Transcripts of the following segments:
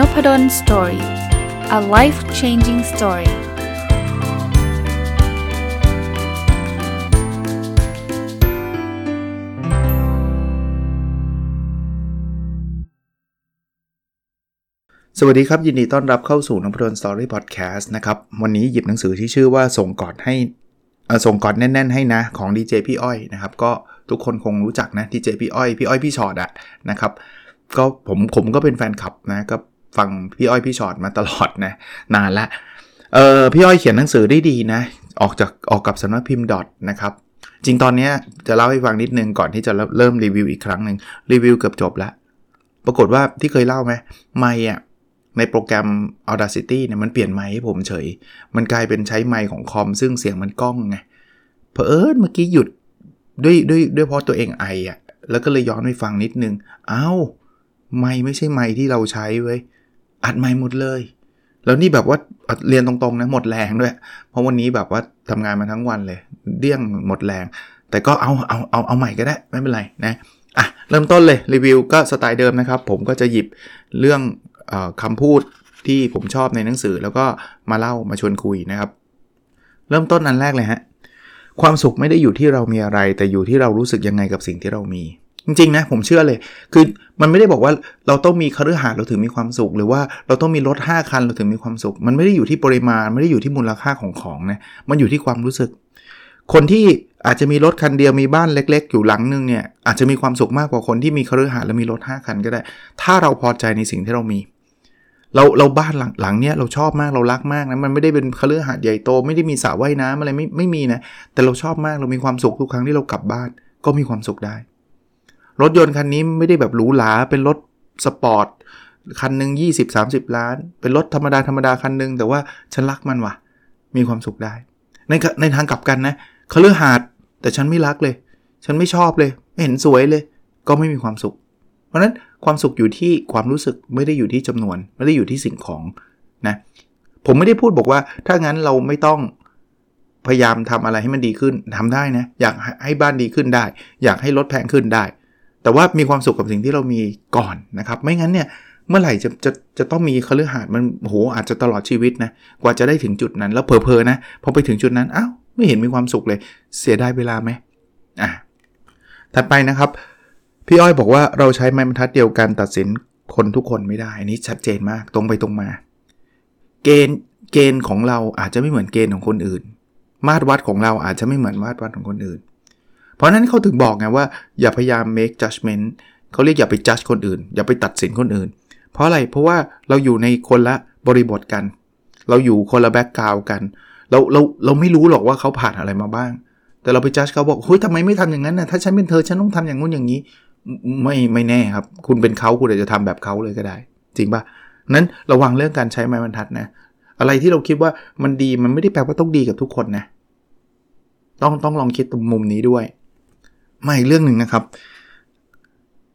Nopadol Story a life changing story สวัสดีครับ ยินดีต้อนรับเข้าสู่นพดล story podcast นะครับ วันนี้หยิบหนังสือที่ชื่อว่าส่งกอดให้ส่งกอดแน่น ๆ ให้นะ ของดีเจพี่อ้อยนะครับ ก็ทุกคนคงรู้จักนะดีเจพี่อ้อย พี่อ้อยพี่ฉอดอะนะครับ ก็ผมผมก็เป็นแฟนคลับนะก็ ฟังพี่อ้อยพี่ชอดมาตลอดนะนานละเออพี่อ้อยเขียนหนังสือได้ดีนะ ออกจากออกกับสำนักพิมพ์ดอทนะครับจริงตอนนี้จะเล่าให้ฟังนิดนึงก่อนที่จะเริ่มรีวิวอีกครั้งหนึ่งรีวิวเกือบจบแล้ว ปรากฏว่าที่เคยเล่าไหมไม่อะในโปรแกรม Audacity เนี่ยมันเปลี่ยนไมค์ให้ผมเฉย มันกลายเป็นใช้ไมค์ของคอม ซึ่งเสียงมันก้องไงเพอเอิญเมื่อกี้หยุดด้วยด้วยด้วยเพราะตัวเองไออะแล้วก็เลยย้อนไปฟังนิดนึงอา้าวไม่ไม่ใช่ไม่ที่เราใช้เว้ย อัดไม่หมดเลย แล้วนี่แบบว่าเรียนตรงๆนะหมดแรงด้วย เพราะวันนี้แบบว่าทำงานมาทั้งวันเลยเดี้ยงหมดแรง แต่ก็เอาเอาเอาเอาใหม่ก็ได้ไม่เป็นไรนะอะเริ่มต้นเลยรีวิวก็สไตล์เดิมนะครับ ผมก็จะหยิบเรื่องอคำพูดที่ผมชอบในหนังสือ แล้วก็มาเล่ามาชวนคุยนะครับ เริ่มต้นอันแรกเลยฮะความสุขไม่ได้อยู่ที่เรามีอะไร แต่อยู่ที่เรารู้สึกยังไงกับสิ่งที่เรามี จริงๆนะผมเชื่อเลย คือมันไม่ได้บอกว่าเราต้องมีคฤหาสน์เราถึงมีความสุข หรือว่าเราต้องมีรถ 5 คันเราถึงมีความสุข มันไม่ได้อยู่ที่ปริมาณ ไม่ได้อยู่ที่มูลค่าของของนะมันอยู่ที่ความรู้สึก คนที่อาจจะมีรถคันเดียวมีบ้านเล็ก ๆ อยู่หลังนึงเนี่ยอาจจะมีความสุขมากกว่าคนที่มีคฤหาสน์และมีรถ 5 คันก็ได้ ถ้าเราพอใจในสิ่งที่เรามี เราเราบ้านหลังหลังเนี้ยเราชอบมากเรารักมากนะมันไม่ได้เป็นคฤหาสน์ใหญ่โตไม่ได้มีสระว่ายน้ำอะไรไม่ไม่มีนะแต่เราชอบมากเรามีความสุขทุกครั้งที่เรากลับบ้านก็มีความสุขได้ รถยนต์คันนี้ไม่ได้แบบหรูหราเป็นรถสปอร์ตคันหนึ่ง20 30 ล้าน เป็นรถธรรมดาธรรมดาคันหนึ่งแต่ว่าฉันรักมันว่ะ มีความสุขได้ ในในทางกลับกันนะเขาเลือกหาดแต่ฉันไม่รักเลย ฉันไม่ชอบเลย ไม่เห็นสวยเลย ก็ไม่มีความสุข เพราะนั้นความสุขอยู่ที่ความรู้สึกไม่ได้อยู่ที่จำนวน ไม่ได้อยู่ที่สิ่งของนะผมไม่ได้พูดบอกว่าถ้างั้นเราไม่ต้องพยายามทำอะไรให้มันดีขึ้นทำได้นะ อยากให้บ้านดีขึ้นได้ อยากให้รถแพงขึ้นได้ แต่ว่ามีความสุขกับสิ่งที่เรามีก่อนนะครับ ไม่งั้นเนี่ยเมื่อไหร่จะจะจะต้องมีคฤหาสน์มันโหอาจจะตลอดชีวิตนะกว่าจะได้ถึงจุดนั้นแล้วเพอๆนะพอไปถึงจุดนั้นอ้าวไม่เห็นมีความสุขเลย เสียได้เวลาไหมอะถัดไปนะครับ พี่อ้อยบอกว่าเราใช้ไม้บรรทัดเดียวกันตัดสินคนทุกคนไม่ได้อันนี้ชัดเจนมากตรงไปตรงมา เกณฑ์เกณฑ์ของเราอาจจะไม่เหมือนเกณฑ์ของคนอื่น มาตรวัดของเราอาจจะไม่เหมือนมาตรวัดของคนอื่น เพราะนั้นเขาถึงบอกไงว่าอย่าพยายาม make judgment เขาเรียกอย่าไป judge คนอื่น อย่าไปตัดสินคนอื่น เพราะอะไรเพราะว่าเราอยู่ในคนละบริบทกัน เราอยู่คนละแบ็กกราวกัน เราเราเราไม่รู้หรอกว่าเขาผ่านอะไรมาบ้าง แต่เราไป judge เขาบอกเฮ้ยทำไมไม่ทำอย่างนั้นนะถ้าฉันเป็นเธอฉันต้องทำอย่างงู้นอย่างนี้ ไม่ไม่แน่ครับ คุณเป็นเขาคุณอาจจะทำแบบเขาเลยก็ได้ จริงปะนั้นระวังเรื่องการใช้ไม้บรรทัดนะ อะไรที่เราคิดว่ามันดีมันไม่ได้แปลว่าต้องดีกับทุกคนนะ ต้องต้องลองคิดตรงมุมนี้ด้วย มาอีกเรื่องหนึ่งนะครับ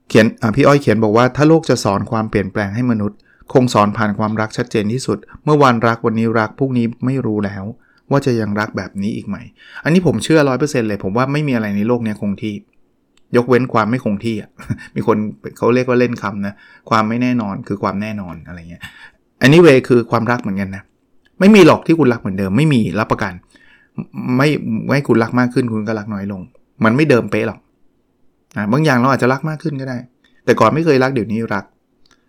เขียนพี่อ้อยเขียนบอกว่าถ้าโลกจะสอนความเปลี่ยนแปลงให้มนุษย์ คงสอนผ่านความรักชัดเจนที่สุด เมื่อวันรักวันนี้รักพรุ่งนี้ไม่รู้แล้ว ว่าจะยังรักแบบนี้อีกไหม อันนี้ผมเชื่อร้อยเปอร์เซ็นต์เลย ผมว่าไม่มีอะไรในโลกนี้คงที่ ยกเว้นความไม่คงที่มีคนเขาเรียกว่าเล่นคำนะความไม่แน่นอนคือความแน่นอนอะไรเงี้ยอันนี้เวคือความรักเหมือนกันนะไม่มีหรอกที่คุณรักเหมือนเดิมไม่มีรับประกัน ไม่ไม่คุณรักมากขึ้นคุณก็รักน้อยลง มันไม่เดิมเป๊ะหรอกนะบางอย่างเราอาจจะรักมากขึ้นก็ได้ แต่ก่อนไม่เคยรักเดี๋ยวนี้รัก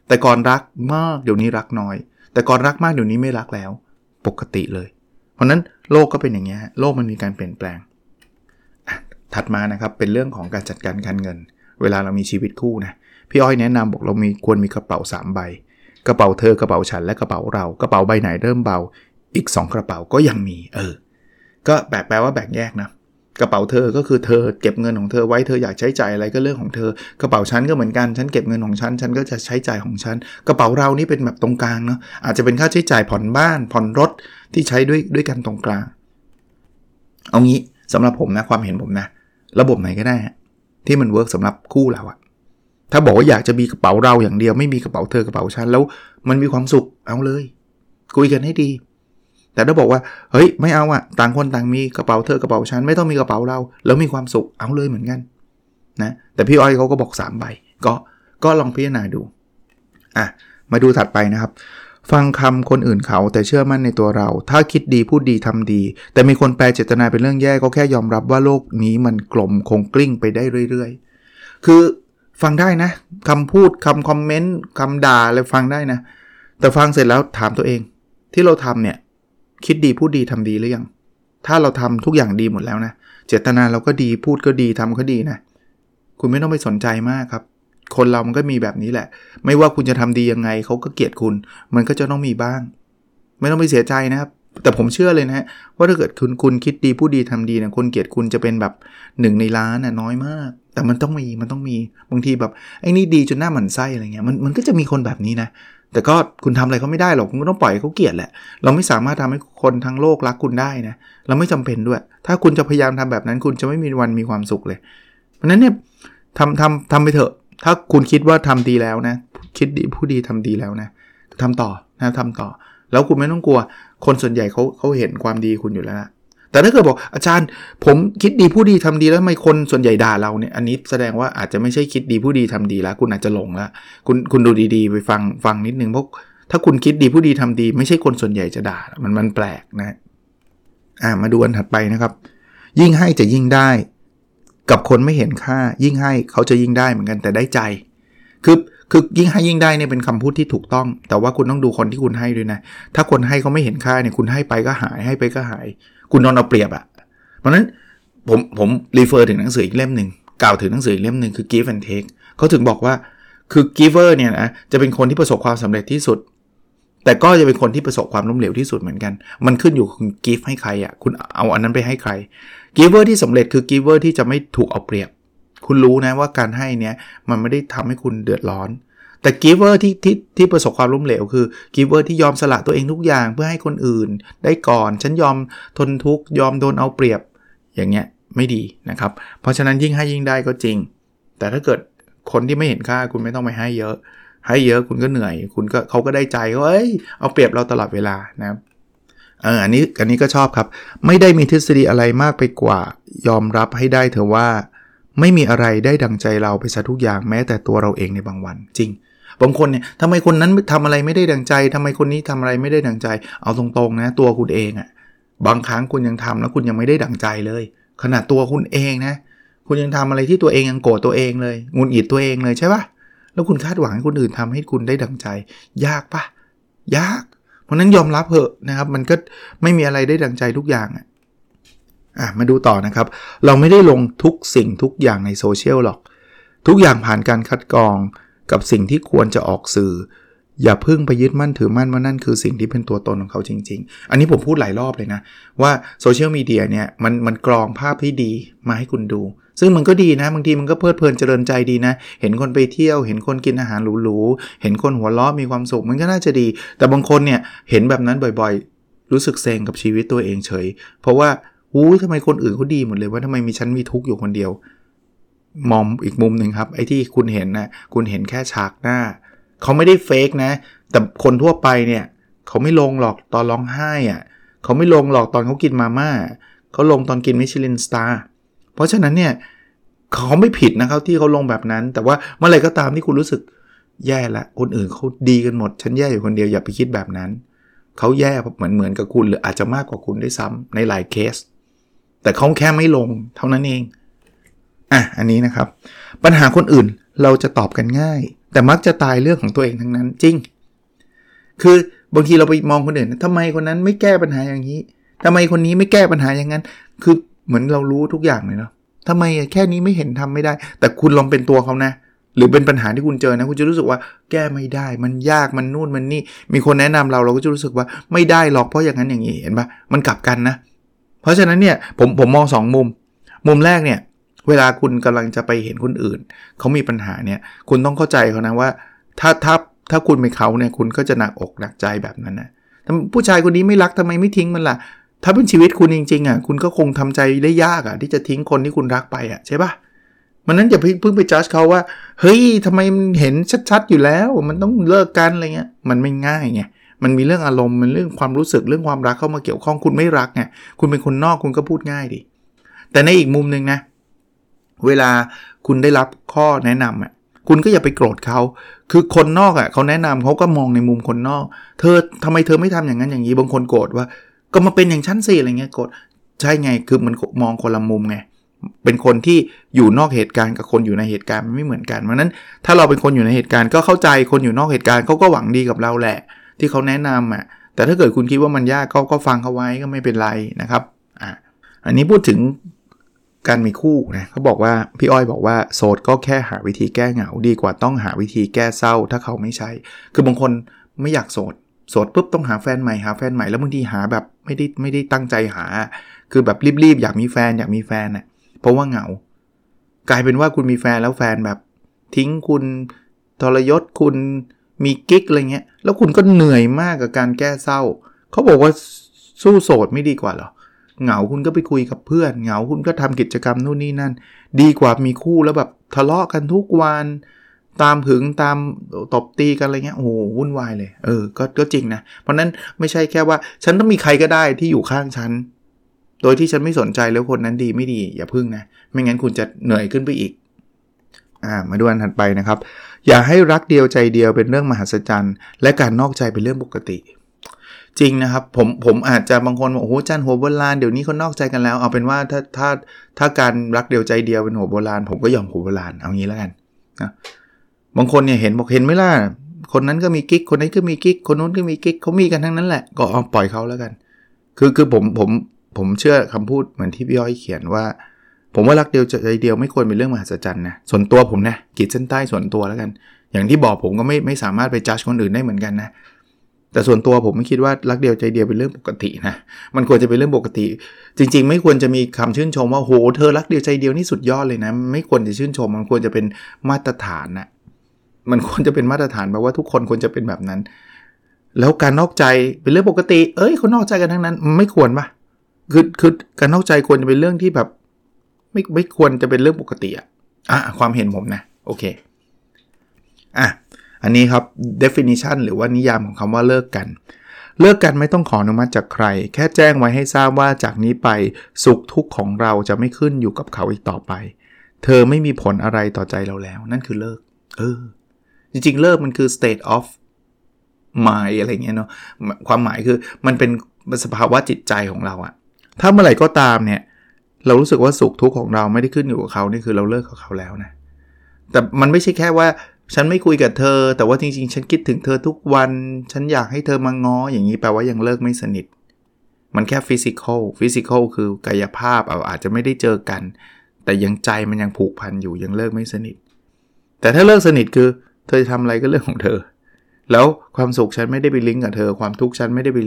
แต่ก่อนรักมากเดี๋ยวนี้รักน้อย แต่ก่อนรักมากเดี๋ยวนี้ไม่รักแล้ว ปกติเลย เพราะนั้นโลกก็เป็นอย่างนี้โลกมันมีการเปลี่ยนแปลง ถัดมานะครับเป็นเรื่องของการจัดการการเงิน เวลาเรามีชีวิตคู่นะพี่อ้อยแนะนำบอกเรามีควรมีกระเป๋า 3 ใบ กระเป๋าเธอกระเป๋าฉันและกระเป๋าเรา กระเป๋าใบไหนเริ่มเบา อีก 2 กระเป๋าก็ยังมีเออก็แบกแปลว่าแบ่งแยกนะ กระเป๋าเธอก็คือเธอเก็บเงินของเธอไว้เธออยากใช้จ่ายอะไรก็เรื่องของเธอ กระเป๋าฉันก็เหมือนกันฉันเก็บเงินของฉันฉันก็จะใช้จ่ายของฉันกระเป๋าเรานี่เป็นแบบตรงกลางเนาะอาจจะเป็นค่าใช้จ่ายผ่อนบ้าน ผ่อนรถที่ใช้ด้วยด้วยกันตรงกลาง เอางี้สำหรับผมนะความเห็นผมนะ ระบบไหนก็ได้ที่มัน work สำหรับคู่เราอะถ้าบอกว่าอยากจะมีกระเป๋าเราอย่างเดียวไม่มีกระเป๋าเธอกระเป๋าฉันแล้ว มันมีความสุขเอาเลย คุยกันให้ดี แต่ถ้าบอกว่าเฮ้ยไม่เอาอะต่างคนต่างมีกระเป๋าเธอกระเป๋าฉันไม่ต้องมีกระเป๋าเรา แล้วมีความสุขเอาเลยเหมือนกันนะแต่พี่อ้อยเขาก็บอก3ใบก็ก็ลองพิจารณาดูอะมาดูถัดไปนะครับ ฟังคำคนอื่นเขาแต่เชื่อมั่นในตัวเรา ถ้าคิดดีพูดดีทำดี แต่มีคนแปลเจตนาเป็นเรื่องแย่ก็แค่ยอมรับว่าโลกนี้มันกลมคงกลิ้งไปได้เรื่อย ๆ คือฟังได้นะคำพูดคำคอมเมนต์คำด่าอะไรฟังได้นะ แต่ฟังเสร็จแล้วถามตัวเอง ที่เราทำเนี่ย คิดดีพูดดีทำดีหรือยัง ถ้าเราทำทุกอย่างดีหมดแล้วนะ เจตนาเราก็ดีพูดก็ดีทำก็ดีนะ คุณไม่ต้องไปสนใจมากครับ คนเรามันก็มีแบบนี้แหละ ไม่ว่าคุณจะทำดียังไงเขาก็เกลียดคุณ มันก็จะต้องมีบ้าง ไม่ต้องไปเสียใจนะครับ แต่ผมเชื่อเลยนะว่าถ้าเกิดคุณคุณคิดดีพูดดีทำดีเนะคนเกลียดคุณจะเป็นแบบหนึ่งในล้านน่ะน้อยมาก แต่มันต้องมีมันต้องมีบางทีแบบไอ้นี่ดีจนหน้าหมันไส้อะไรเงี้ยมันมันก็จะมีคนแบบนี้นะ แต่ก็คุณทำอะไรเขาไม่ได้หรอกคุณก็ต้องปล่อยเขาเกลียดแหละ เราไม่สามารถทำให้คนทั้งโลกรักคุณได้นะ เราไม่จำเป็นด้วย ถ้าคุณจะพยายามทำแบบนั้น คุณจะไม่มีวันมีความสุขเลย เพราะนั้นเนี่ยทำทำทำไปเถอะ ถ้าคุณคิดว่าทำดีแล้วนะ คิดดีผู้ดีทำดีแล้วนะทำต่อนะทำต่อ แล้วคุณไม่ต้องกลัว คนส่วนใหญ่เขาเขาเห็นความดีคุณอยู่แล้วนะ แต่ถ้าเกิดบอกอาจารย์ผมคิดดีผู้ดีทำดีแล้วทำไมคนส่วนใหญ่ด่าเราเนี่ยอันนี้แสดงว่าอาจจะไม่ใช่คิดดีผู้ดีทำดีแล้ว คุณอาจจะหลงแล้วคุณคุณดูดีๆ ไปฟังฟังนิดนึงเพราะถ้าคุณคิดดีผู้ดีทำดี ไม่ใช่คนส่วนใหญ่จะด่ามันมันแปลกนะอ่ามาดูอันถัดไปนะครับ ยิ่งให้จะยิ่งได้ กับคนไม่เห็นค่า ยิ่งให้เขาจะยิ่งได้เหมือนกันแต่ได้ใจ คือ คือยิ่งให้ยิ่งได้เนี่ยเป็นคำพูดที่ถูกต้อง แต่ว่าคุณต้องดูคนที่คุณให้ด้วยนะ ถ้าคนให้เขาไม่เห็นค่าเนี่ยคุณให้ไปก็หายให้ไปก็หาย คุณนอนเอาเปรียบอะเพราะนั้นผมผมรีเฟอร์ถึงหนังสืออีกเล่มหนึ่งกล่าวถึงหนังสืออีกเล่มหนึ่งคือ give and take เขาถึงบอกว่าคือ giver เนี่ยนะจะเป็นคนที่ประสบความสำเร็จที่สุด แต่ก็จะเป็นคนที่ประสบความล้มเหลวที่สุดเหมือนกัน มันขึ้นอยู่คุณ give ให้ใครอะ่ะคุณเอาอันนั้นไปให้ใคร giver ที่สำเร็จคือ giver ที่จะไม่ถูกเอาเปรียบ คุณรู้นะว่าการให้เนี่ยมันไม่ได้ทำให้คุณเดือดร้อน แต่ giver ที่ที่ที่ประสบความล้มเหลวคือ giver ที่ยอมสละตัวเองทุกอย่างเพื่อให้คนอื่น ได้ก่อนฉันยอมทนทุกยอมโดนเอาเปรียบอย่างเงี้ยไม่ดีนะครับ เพราะฉะนั้นยิ่งให้ยิ่งได้ก็จริง แต่ถ้าเกิดคนที่ไม่เห็นค่าคุณไม่ต้องไปให้เยอะ ให้เยอะคุณก็เหนื่อย คุณก็เขาก็ได้ใจว่าเอ้ยเอาเปรียบเราตลอดเวลานะครับเอออันนี้อันนี้ก็ชอบครับ ไม่ได้มีทฤษฎีอะไรมากไปกว่ายอมรับให้ได้เถอะว่า ไม่มีอะไรได้ดังใจเราไปซะทุกอย่างแม้แต่ตัวเราเองในบางวัน จริงบางคนเนี่ยทำไมคนนั้นทำอะไรไม่ได้ดังใจทำไมคนนี้ทำอะไรไม่ได้ดังใจ เอาตรงๆนะ ตัวคุณเองอะ่ะบางครั้งคุณยังทำแล้วคุณยังไม่ได้ดังใจเลย ขนาดตัวคุณเองนะ คุณยังทำอะไรที่ตัวเองยังโกรธตัวเองเลยงุนหงิดตัวเองเลยใช่ปะแล้วคุณคาดหวังให้คนอื่นทำให้คุณได้ดังใจ ยากปะยาก เพราะนั้นยอมรับเถอะนะครับ มันก็ไม่มีอะไรได้ดังใจทุกอย่างอะ อะมาดูต่อนะครับ เราไม่ได้ลงทุกสิ่งทุกอย่างในโซเชียลหรอก ทุกอย่างผ่านการคัดกรองกับสิ่งที่ควรจะออกสื่อ อย่าเพิ่งไปยึดมั่นถือมั่นว่านั่นคือสิ่งที่เป็นตัวตนของเขาจริง ๆ อันนี้ผมพูดหลายรอบเลยนะ ว่าโซเชียลมีเดียเนี่ยมันมันกรองภาพที่ดีมาให้คุณดูซึ่งมันก็ดีนะ บางทีมันก็เพลิดเพลินเจริญใจดีนะ เห็นคนไปเที่ยว เห็นคนกินอาหารหรูๆ เห็นคนหัวเราะมีความสุขมันก็น่าจะดี แต่บางคนเนี่ยเห็นแบบนั้นบ่อยๆ รู้สึกเซ็งกับชีวิตตัวเองเฉย เพราะว่า หูทำไมคนอื่นเขาดีหมดเลยว่าทำไมมีฉันมีทุกข์อยู่คนเดียว มองอีกมุมหนึ่งครับ ไอ้ที่คุณเห็นนะคุณเห็นแค่ฉากหน้า เขาไม่ได้เฟกนะ แต่คนทั่วไปเนี่ย เขาไม่ลงหรอกตอนร้องไห้อะเขาไม่ลงหรอกตอนเขากินมาม่าเขาลงตอนกินมิชลินสตาร์เพราะฉะนั้นเนี่ยเขาไม่ผิดนะครับที่เขาลงแบบนั้น แต่ว่าเมื่อไรก็ตามที่คุณรู้สึกแย่ละ คนอื่นเขาดีกันหมด ฉันแย่อยู่คนเดียวอย่าไปคิดแบบนั้น เขาแย่เหมือนเหมือนกับคุณหรืออาจจะมากกว่าคุณด้วยซ้ำในหลายเคส แต่เขาแค่ไม่ลงเท่านั้นเอง อะ อันนี้นะครับ ปัญหาคนอื่นเราจะตอบกันง่าย แต่มักจะตายเรื่องของตัวเองทั้งนั้นจริง คือบางทีเราไปมองคนอื่นทำไมคนนั้นไม่แก้ปัญหาอย่างนี้ทำไมคนนี้ไม่แก้ปัญหาอย่างนั้น คือเหมือนเรารู้ทุกอย่างเลยเนาะทำไมแค่นี้ไม่เห็นทำไม่ได้ แต่คุณลองเป็นตัวเขานะ หรือเป็นปัญหาที่คุณเจอนะ คุณจะรู้สึกว่าแก้ไม่ได้ มันยาก มันนู่น มันนี่ มีคนแนะนำเราเราก็จะรู้สึกว่าไม่ได้หรอก เพราะอย่างนั้นอย่างนี้ เห็นปะมันกลับกันนะ เพราะฉะนั้นเนี่ยผมผมมองสองมุม มุมแรกเนี่ยเวลาคุณกำลังจะไปเห็นคนอื่น เขามีปัญหาเนี่ยคุณต้องเข้าใจเขานะว่า ถ้าถ้าถ้าคุณเป็นเขาเนี่ยคุณก็จะหนักอกหนักใจแบบนั้นนะผู้ชายคนนี้ไม่รักทำไมไม่ทิ้งมันล่ะ ถ้าเป็นชีวิตคุณจริงๆอะคุณก็คงทำใจได้ยากอะที่จะทิ้งคนที่คุณรักไปอะใช่ปะมันนั้นอย่าเพิ่งไปจัดเขาว่า เฮ้ยทำไมมันเห็นชัดๆอยู่แล้ว มันต้องเลิกกันอะไรเงี้ยมันไม่ง่ายไง มันมีเรื่องอารมณ์มันเรื่องความรู้สึกเรื่องความรักเข้ามาเกี่ยวข้องคุณไม่รักไงคุณเป็นคนนอกคุณก็พูดง่ายดิแต่ในอีกมุมหนึ่งนะ เวลาคุณได้รับข้อแนะนำอะคุณก็อย่าไปโกรธเขา คือคนนอกอะเขาแนะนำเขาก็มองในมุมคนนอก เธอทำไมเธอไม่ทำอย่างนั้นอย่างนี้ บางคนโกรธว่า ก็มาเป็นอย่างชั้นสี่อะไรเงี้ยโกรธ ใช่ไง คือมันมองคนละมุมไง เป็นคนที่อยู่นอกเหตุการณ์กับคนอยู่ในเหตุการณ์มันไม่เหมือนกัน เพราะนั้นถ้าเราเป็นคนอยู่ในเหตุการณ์ก็เข้าใจคนอยู่นอกเหตุการณ์เขาก็หวังดีกับเราแหละ ที่เขาแนะนำอะแต่ถ้าเกิดคุณคิดว่ามันยากก็ก็ฟังเขาไว้ก็ไม่เป็นไรนะครับอะอันนี้พูดถึงการมีคู่นะเขาบอกว่าพี่อ้อยบอกว่าโสดก็แค่หาวิธีแก้เหงาดีกว่าต้องหาวิธีแก้เศร้า ถ้าเขาไม่ใช่ คือบางคนไม่อยากโสดโสดปุ๊บต้องหาแฟนใหม่หาแฟนใหม่แล้วบางทีหาแบบไม่ได้ไม่ได้ตั้งใจหา คือแบบรีบๆอยากมีแฟนอยากมีแฟนนะ่ะเพราะว่าเหงา กลายเป็นว่าคุณมีแฟนแล้วแฟนแบบ ทิ้งคุณทรยศคุณมีกิ๊กอะไรเงี้ย แล้วคุณก็เหนื่อยมากกับการแก้เศร้า เขาบอกว่าสู้โสดไม่ดีกว่าหรอ เหงาคุณก็ไปคุยกับเพื่อน เหงาคุณก็ทำกิจกรรมนู่นนี่นั่น ดีกว่ามีคู่แล้วแบบทะเลาะกันทุกวัน ตามหึงตามตบตีกันอะไรเงี้ย โอ้โหวุ่นวายเลย เออ ก็ก็จริงนะ เพราะนั้นไม่ใช่แค่ว่า ฉันต้องมีใครก็ได้ที่อยู่ข้างฉัน โดยที่ฉันไม่สนใจแล้วคนนั้นดีไม่ดี อย่าพึ่งนะ ไม่งั้นคุณจะเหนื่อยขึ้นไปอีก อ่า มาดูอันถัดไปนะครับ อย่าให้รักเดียวใจเดียวเป็นเรื่องมหัศจรรย์ และการนอกใจเป็นเรื่องปกติ จริงนะครับผมผมอาจจะบางคนบอกโอ้โหจันหัวโบราณเดี๋ยวนี้คนนอกใจกันแล้วเอาเป็นว่าถ้าถ้าถ้าการรักเดียวใจเดียวเป็นหัวโบราณ ผมก็ยอมหัวโบราณเอางี้แล้วกันนะบางคนเนี่ยเห็นบอกเห็นไม่ล่ะคนนั้นก็มีกิ๊กคนนี้ก็มีกิ๊กคนนู้นก็มีกิ๊กเขามีกันทั้งนั้นแหละก็เอาปล่อยเขาแล้วกัน คือคือผมผมผมเชื่อคำพูดเหมือนที่พี่ย้อยเขียนว่า ผมว่ารักเดียวใจเดียวไม่ควรเป็นเรื่องมหัศจรรย์นะส่วนตัวผมนะกีดเส้นใต้ส่วนตัวแล้วกัน อย่างที่บอกผมก็ไม่ไม่สามารถไปจัดคนอื่นได้เหมือนกันนะแต่ส่วนตัวผมไม่คิดว่ารักเดียวใจเดียวเป็นเรื่องปกตินะ มันควรจะเป็นเรื่องปกติ จริง ๆ ไม่ควรจะมีคำชื่นชมว่าโหเธอรักเดียวใจเดียวนี่สุดยอดเลยนะ ไม่ควรจะชื่นชม มันควรจะเป็นมาตรฐานนะมันควรจะเป็นมาตรฐานแปลว่าทุกคนควรจะเป็นแบบนั้น แล้วการนอกใจเป็นเรื่องปกติ เอ้ยคนนอกใจกันทั้งนั้น ไม่ควรปะคือคือการนอกใจควรจะเป็นเรื่องที่แบบ ไม่ไม่ควรจะเป็นเรื่องปกติอะอะความเห็นผมนะ โอเค อะ อันนี้ครับ definition หรือว่านิยามของคำว่าเลิกกัน เลิกกันไม่ต้องขออนุมัติจากใคร แค่แจ้งไว้ให้ทราบว่าจากนี้ไปสุขทุกข์ของเราจะไม่ขึ้นอยู่กับเขาอีกต่อไป เธอไม่มีผลอะไรต่อใจเราแล้ว นั่นคือเลิก เออ จริงๆ เลิกมันคือ state of mind อะไรเงี้ยเนาะความหมายคือมันเป็นสภาวะจิตใจของเราอะถ้าเมื่อไหร่ก็ตามเนี่ย เรารู้สึกว่าสุขทุกข์ของเราไม่ได้ขึ้นอยู่กับเขานี่คือเราเลิกกับเขาแล้วนะแต่มันไม่ใช่แค่ว่าฉันไม่คุยกับเธอ แต่ว่าจริงๆ ฉันคิดถึงเธอทุกวัน ฉันอยากให้เธอมาง้ออย่างนี้แปลว่ายังเลิกไม่สนิท มันแค่ physical physical คือกายภาพเอาอาจจะไม่ได้เจอกัน แต่ยังใจมันยังผูกพันอยู่ยังเลิกไม่สนิท แต่ถ้าเลิกสนิทคือ เธอจะทำอะไรก็เรื่องของเธอ แล้วความสุขฉันไม่ได้ไปลิงก์กับเธอ ความทุกข์ฉันไม่ได้ไป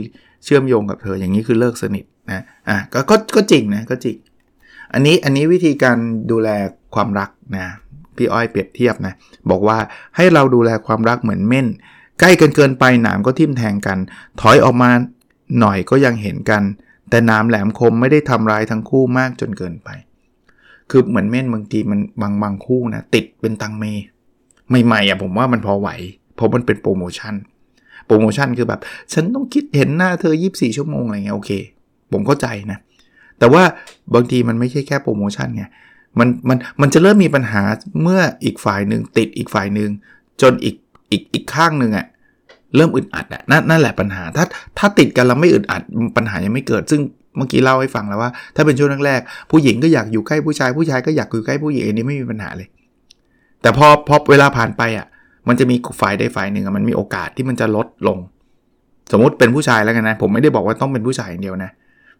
เชื่อมโยงกับเธออย่างนี้คือเลิกสนิทนะอะก็ก็ก็จริงนะก็จริง อันนี้อันนี้วิธีการดูแลความรักนะพี่อ้อยเปรียบเทียบนะบอกว่าให้เราดูแลความรักเหมือนเม่น ใกล้กันเกินไปหนามก็ทิ่มแทงกัน ถอยออกมาหน่อยก็ยังเห็นกัน แต่น้ำแหลมคมไม่ได้ทำร้ายทั้งคู่มากจนเกินไป คือเหมือนเม่นบางทีมันบางบางคู่นะติดเป็นตังเมใหม่ๆอะผมว่ามันพอไหวเพราะมันเป็นโปรโมชั่นโปรโมชั่นคือแบบ ฉันต้องคิดเห็นหน้าเธอ 24 ชั่วโมงอะไรเงี้ยโอเค ผมเข้าใจนะ แต่ว่าบางทีมันไม่ใช่แค่โปรโมชั่นไงมันมันมันจะเริ่มมีปัญหาเมื่ออีกฝ่ายหนึ่งติดอีกฝ่ายหนึ่งจนอีกอีกอีกข้างหนึ่งอะ่ะเริ่มอึดอัดอะ่ะนั่นนั่นแหละปัญหาถ้าถ้าติดกันแล้วไม่อึดอัดปัญหายังไม่เกิด ซึ่งเมื่อกี้เล่าให้ฟังแล้วว่า ถ้าเป็นช่วงแรกๆผู้หญิงก็อยากอยู่ใกล้ผู้ชายผู้ชายก็อยากอยู่ใกล้ผู้หญิงอันนี้ไม่มีปัญหาเลย แต่พอพอเวลาผ่านไปอะ่ะมันจะมีฝ่ายใดฝ่ายหนึ่งมันมีโอกาสที่มันจะลดลง สมมติเป็นผู้ชายแล้วกันนะ ผมไม่ได้บอกว่าต้องเป็นผู้ชายอย่างเดียวนะ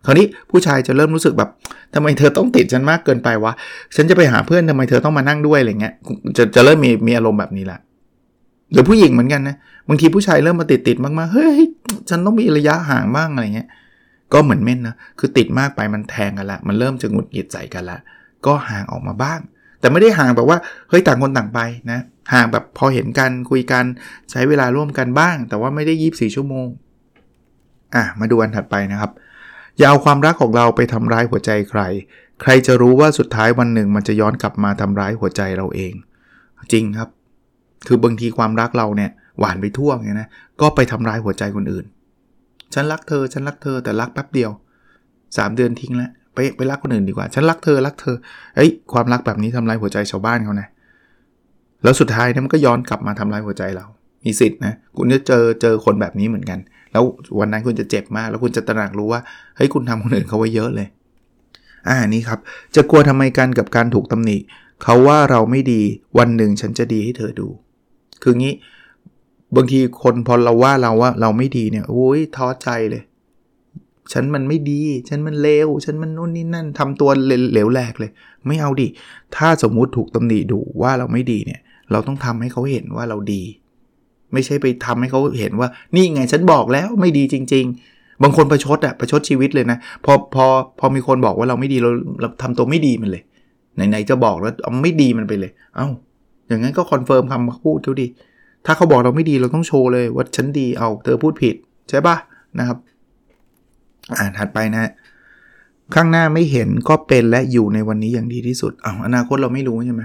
คราวนี้ผู้ชายจะเริ่มรู้สึกแบบทำไมเธอต้องติดฉันมากเกินไปวะ ฉันจะไปหาเพื่อนทำไมเธอต้องมานั่งด้วยอะไรเงี้ย จะจะเริ่มมีมีอารมณ์แบบนี้ละหรือผู้หญิงเหมือนกันนะ บางทีผู้ชายเริ่มมาติดติดมากๆ เฮ้ย ฉันต้องมีระยะห่างบ้างอะไรเงี้ย ก็เหมือนเม่นนะ คือติดมากไปมันแทงกันละ มันเริ่มจะหงุดหงิดใส่กันละ ก็ห่างออกมาบ้าง แต่ไม่ได้ห่างแบบว่า เฮ้ยต่างคนต่างไปนะ ห่างแบบพอเห็นกันคุยกันใช้เวลาร่วมกันบ้าง แต่ว่าไม่ได้ยีิบสี่ชั่วโมง อะ มาดูอันถัดไปนะครับ อย่าเอาความรักของเราไปทำร้ายหัวใจใคร ใครจะรู้ว่าสุดท้ายวันหนึ่งมันจะย้อนกลับมาทำร้ายหัวใจเราเอง จริงครับ คือบางทีความรักเราเนี่ยหวานไปทั่วไงนะ ก็ไปทำร้ายหัวใจคนอื่น ฉันรักเธอ ฉันรักเธอ แต่รักแป๊บเดียว 3 เดือนทิ้งแล้ว ไปไปรักคนอื่นดีกว่า ฉันรักเธอ รักเธอ เอ้ย ความรักแบบนี้ทำร้ายหัวใจชาวบ้านเขานะ แล้วสุดท้ายเนี่ยมันก็ย้อนกลับมาทำลายหัวใจเรา มีสิทธินะ คุณจะเจอเจอคนแบบนี้เหมือนกัน แล้ววันนั้นคุณจะเจ็บมาก แล้วคุณจะตระหนักรู้ว่าเฮ้ยคุณทำคนอื่นเขาไว้เยอะเลย อ่านี่ครับ จะกลัวทำไมกันกับการถูกตำหนิเขาว่าเราไม่ดีวันหนึ่งฉันจะดีให้เธอดู คืองี้บางทีคนพอเราว่าเราว่าเราไม่ดีเนี่ยโอ้ยท้อใจเลย ฉันมันไม่ดี ฉันมันเลวฉันมันนู่นนี่นั่นทำตัวเหลวแหลกเลย ไม่เอาดิถ้าสมมุติถูกตำหนิดูว่าเราไม่ดีเนี่ย เราต้องทำให้เขาเห็นว่าเราดี ไม่ใช่ไปทำให้เขาเห็นว่า นี่ไงฉันบอกแล้วไม่ดีจริง ๆ บางคนประชดอะประชดชีวิตเลยนะ พอพอพอมีคนบอกว่าเราไม่ดีเราเราทำตัวไม่ดีมันเลยไหนๆจะบอกแล้วเอาไม่ดีมันไปเลย เอา้า อย่างนั้นก็ confirm คำพูดเขาดี ถ้าเขาบอกเราไม่ดีเราต้องโชว์เลยว่าฉันดีเอาเธอพูดผิดใช่ปะนะครับ อ่านถัดไปนะ ข้างหน้าไม่เห็นก็เป็นและอยู่ในวันนี้อย่างดีที่สุดเอาอนาคตเราไม่รู้ใช่ไหม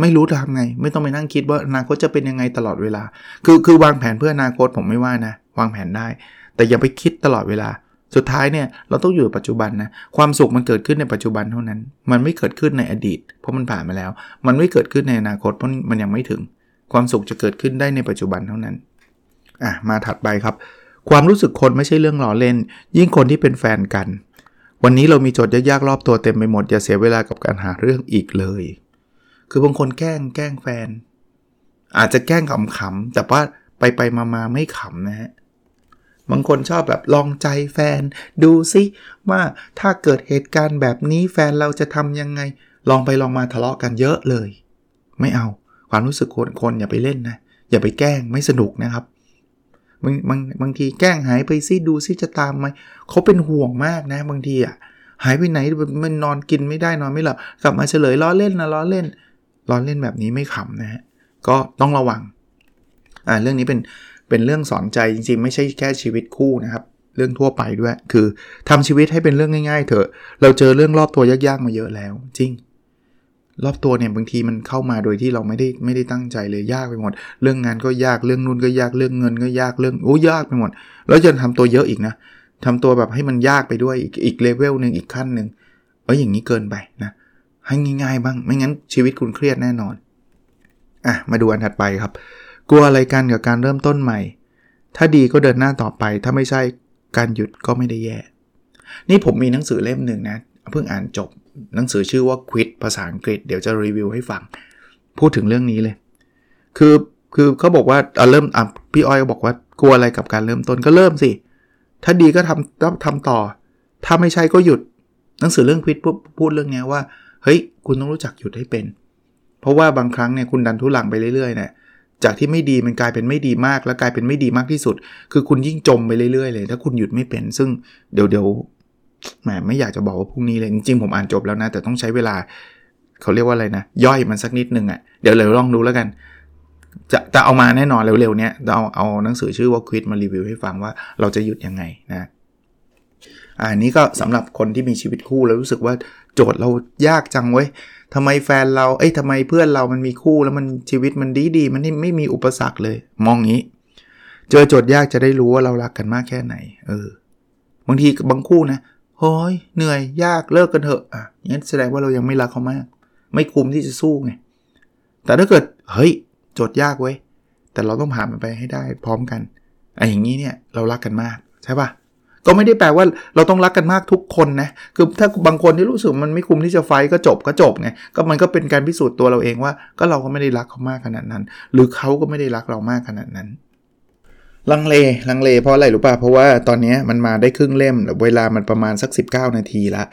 ไม่รู้ทำไง ไม่ต้องไปนั่งคิดว่าอนาคตจะเป็นยังไงตลอดเวลา คือคือวางแผนเพื่ออนาคตผมไม่ว่านะ วางแผนได้ แต่อย่าไปคิดตลอดเวลา สุดท้ายเนี่ยเราต้องอยู่ปัจจุบันนะความสุขมันเกิดขึ้นในปัจจุบันเท่านั้น มันไม่เกิดขึ้นในอดีต เพราะมันผ่านมาแล้ว มันไม่เกิดขึ้นในอนาคตเพราะมันยังไม่ถึง ความสุขจะเกิดขึ้นได้ในปัจจุบันเท่านั้นอะมาถัดไปครับ ความรู้สึกคนไม่ใช่เรื่องล้อเล่น ยิ่งคนที่เป็นแฟนกัน วันนี้เรามีโจทย์ยากๆรอบตัวเต็มไปหมดอย่าเสียเวลากับการหาเรื่องอีกเลย คือบางคนแกล้งแกล้งแฟน อาจจะแกล้งขำๆแต่ว่าไปไปมาๆไม่ขำนะฮะบางคนชอบแบบลองใจแฟน ดูซิว่าถ้าเกิดเหตุการณ์แบบนี้แฟนเราจะทำยังไง ลองไปลองมาทะเลาะกันเยอะเลย ไม่เอาความรู้สึกคนคนอย่าไปเล่นนะ อย่าไปแกล้งไม่สนุกนะครับบางบางบางทีแกล้งหายไปซิดูซิจะตามไหมเขาเป็นห่วงมากนะบางทีอะหายไปไหนมันนอนกินไม่ได้นอนไม่หลับกลับมาเฉลยล้อเล่นนะล้อเล่น ล้อเล่นแบบนี้ไม่ขำนะฮะก็ต้องระวังอ่าเรื่องนี้เป็นเป็นเรื่องสอนใจจริงๆ ไม่ใช่แค่ชีวิตคู่นะครับ เรื่องทั่วไปด้วย คือทำชีวิตให้เป็นเรื่องง่ายๆ เถอะ เราเจอเรื่องรอบตัวยากๆมาเยอะแล้ว จริง รอบตัวเนี่ยบางทีมันเข้ามาโดยที่เราไม่ได้ไม่ได้ตั้งใจเลยยากไปหมด เรื่องงานก็ยากเรื่องนู่นก็ยากเรื่องเงินก็ยากเรื่องโอ้ยากไปหมด แล้วจะทำตัวเยอะอีกนะทำตัวแบบให้มันยากไปด้วยอีกอีกเลเวลหนึ่งอีกขั้นหนึ่งเอ้ยอย่างนี้เกินไปนะ ให้ง่ายๆ บ้าง ไม่งั้นชีวิตคุณเครียดแน่นอน อะ มาดูอันถัดไปครับ กลัวอะไรกันกับการเริ่มต้นใหม่ ถ้าดีก็เดินหน้าต่อไป ถ้าไม่ใช่การหยุดก็ไม่ได้แย่ นี่ผมมีหนังสือเล่มหนึ่งนะ เพิ่งอ่านจบ หนังสือชื่อว่า Quit ภาษาอังกฤษ เดี๋ยวจะรีวิวให้ฟัง พูดถึงเรื่องนี้เลย คือคือเขาบอกว่าเริ่มอะพี่อ้อยก็บอกว่ากลัวอะไรกับการเริ่มต้นก็เริ่มสิ ถ้าดีก็ทำต้องทำต่อ ถ้าไม่ใช่ก็หยุด หนังสือเรื่องควิดพูดเรื่องนี้ว่า เฮ้ย คุณต้องรู้จักหยุดให้เป็น เพราะว่าบางครั้งเนี่ยคุณดันทุลังไปเรื่อยๆเนี่ยจากที่ไม่ดีมันกลายเป็นไม่ดีมาก แล้วกลายเป็นไม่ดีมากที่สุด คือคุณยิ่งจมไปเรื่อยๆเลย ถ้าคุณหยุดไม่เป็น ซึ่งเดี๋ยวเดี๋ยวแหมไม่อยากจะบอกว่าพรุ่งนี้เลยจริงๆผมอ่านจบแล้วนะ แต่ต้องใช้เวลาเขาเรียกว่าอะไรนะ ย่อยมันสักนิดนึงอะ่ะเดี๋ยวเราลองดูแล้วกัน จะจะเอามาแน่นอนเร็วๆเนี้ยเราเอาหนังสือชื่อว่าควิดมารีวิวให้ฟังว่าเราจะหยุดยังไงนะอันนี้ก็สำหรับคนที่มีชีวิตคู่แล้วรู้สึกว่า โจทย์เรายากจังเว้ยทำไมแฟนเรา เอ้ยทำไมเพื่อนเรามันมีคู่แล้วมันชีวิตมันดีดีมันไม่มีอุปสรรคเลย มองงี้ เจอโจทย์ยากจะได้รู้ว่าเรารักกันมากแค่ไหน เออ บางทีบางคู่นะโอ้ยเหนื่อยยากเลิกกันเถอะอะงั้นแสดงว่าเรายังไม่รักเขามาก ไม่คุ้มที่จะสู้ไง แต่ถ้าเกิด เฮ้ย โจทย์ยากเว้ย แต่เราต้องผ่านมันไปให้ได้พร้อมกันไอ้อย่างนี้เนี่ยเรารักกันมากใช่ป่ะ ก็ไม่ได้แปลว่าเราต้องรักกันมากทุกคนนะ คือถ้าบางคนที่รู้สึกมันไม่คุ้มที่จะไฟก็จบก็จบไง ก็มันก็เป็นการพิสูจน์ตัวเราเองว่า ก็เราก็ไม่ได้รักเขามากขนาดนั้น หรือเขาก็ไม่ได้รักเรามากขนาดนั้น ลังเล ลังเลเพราะอะไรรู้ป่ะ เพราะว่าตอนนี้มันมาได้ครึ่งเล่ม เวลามันประมาณสัก 19 นาทีละ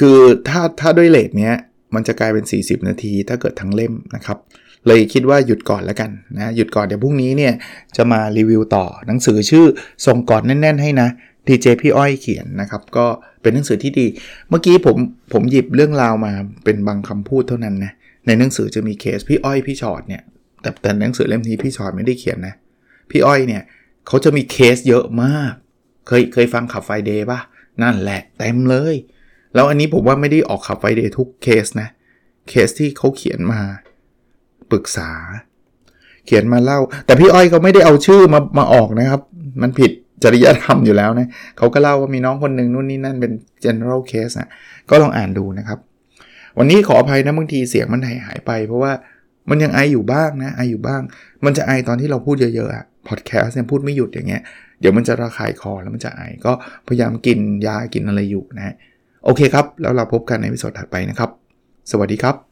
คือถ้าถ้าด้วยเลทเนี้ย มันจะกลายเป็น 40 นาที ถ้าเกิดทั้งเล่มนะครับเลยคิดว่าหยุดก่อนแล้วกันนะหยุดก่อนเดี๋ยวพรุ่งนี้เนี่ยจะมารีวิวต่อหนังสือชื่อส่งกอดแน่น ๆ ให้นะ ดีเจพี่อ้อยเขียนนะครับ ก็เป็นหนังสือที่ดี เมื่อกี้ผมผมหยิบเรื่องราวมาเป็นบางคำพูดเท่านั้นนะในหนังสือจะมีเคสพี่อ้อยพี่ฉอดเนี่ยแต่แต่หนังสือเล่มนี้พี่ฉอดไม่ได้เขียนนะพี่อ้อยเนี่ยเขาจะมีเคสเยอะมาก เคยเคยฟัง Club Friday ป่ะนั่นแหละเต็มเลย แล้วอันนี้ผมว่าไม่ได้ออก Club Friday ทุกเคสนะเคสที่เขาเขียนมาปรึกษา เขียนมาเล่า แต่พี่อ้อยเขาไม่ได้เอาชื่อมามาออกนะครับ มันผิด จริยธรรมอยู่แล้วนะเขาก็เล่าว่ามีน้องคนหนึ่งนู่นนี่นั่นเป็น general case นะก็ลองอ่านดูนะครับ วันนี้ขออภัยนะบางทีเสียงมันหายหายไป เพราะว่ามันยังไออยู่บ้างนะไออยู่บ้าง มันจะไอตอนที่เราพูดเยอะๆอะพอดแคสต์เนี่ยพูดไม่หยุดอย่างเงี้ยเดี๋ยวมันจะระคายคอแล้วมันจะไอก็พยายามกินยากินอะไรอยู่นะโอเคครับ แล้วเราพบกันในวิดีโอถัดไปนะครับ สวัสดีครับ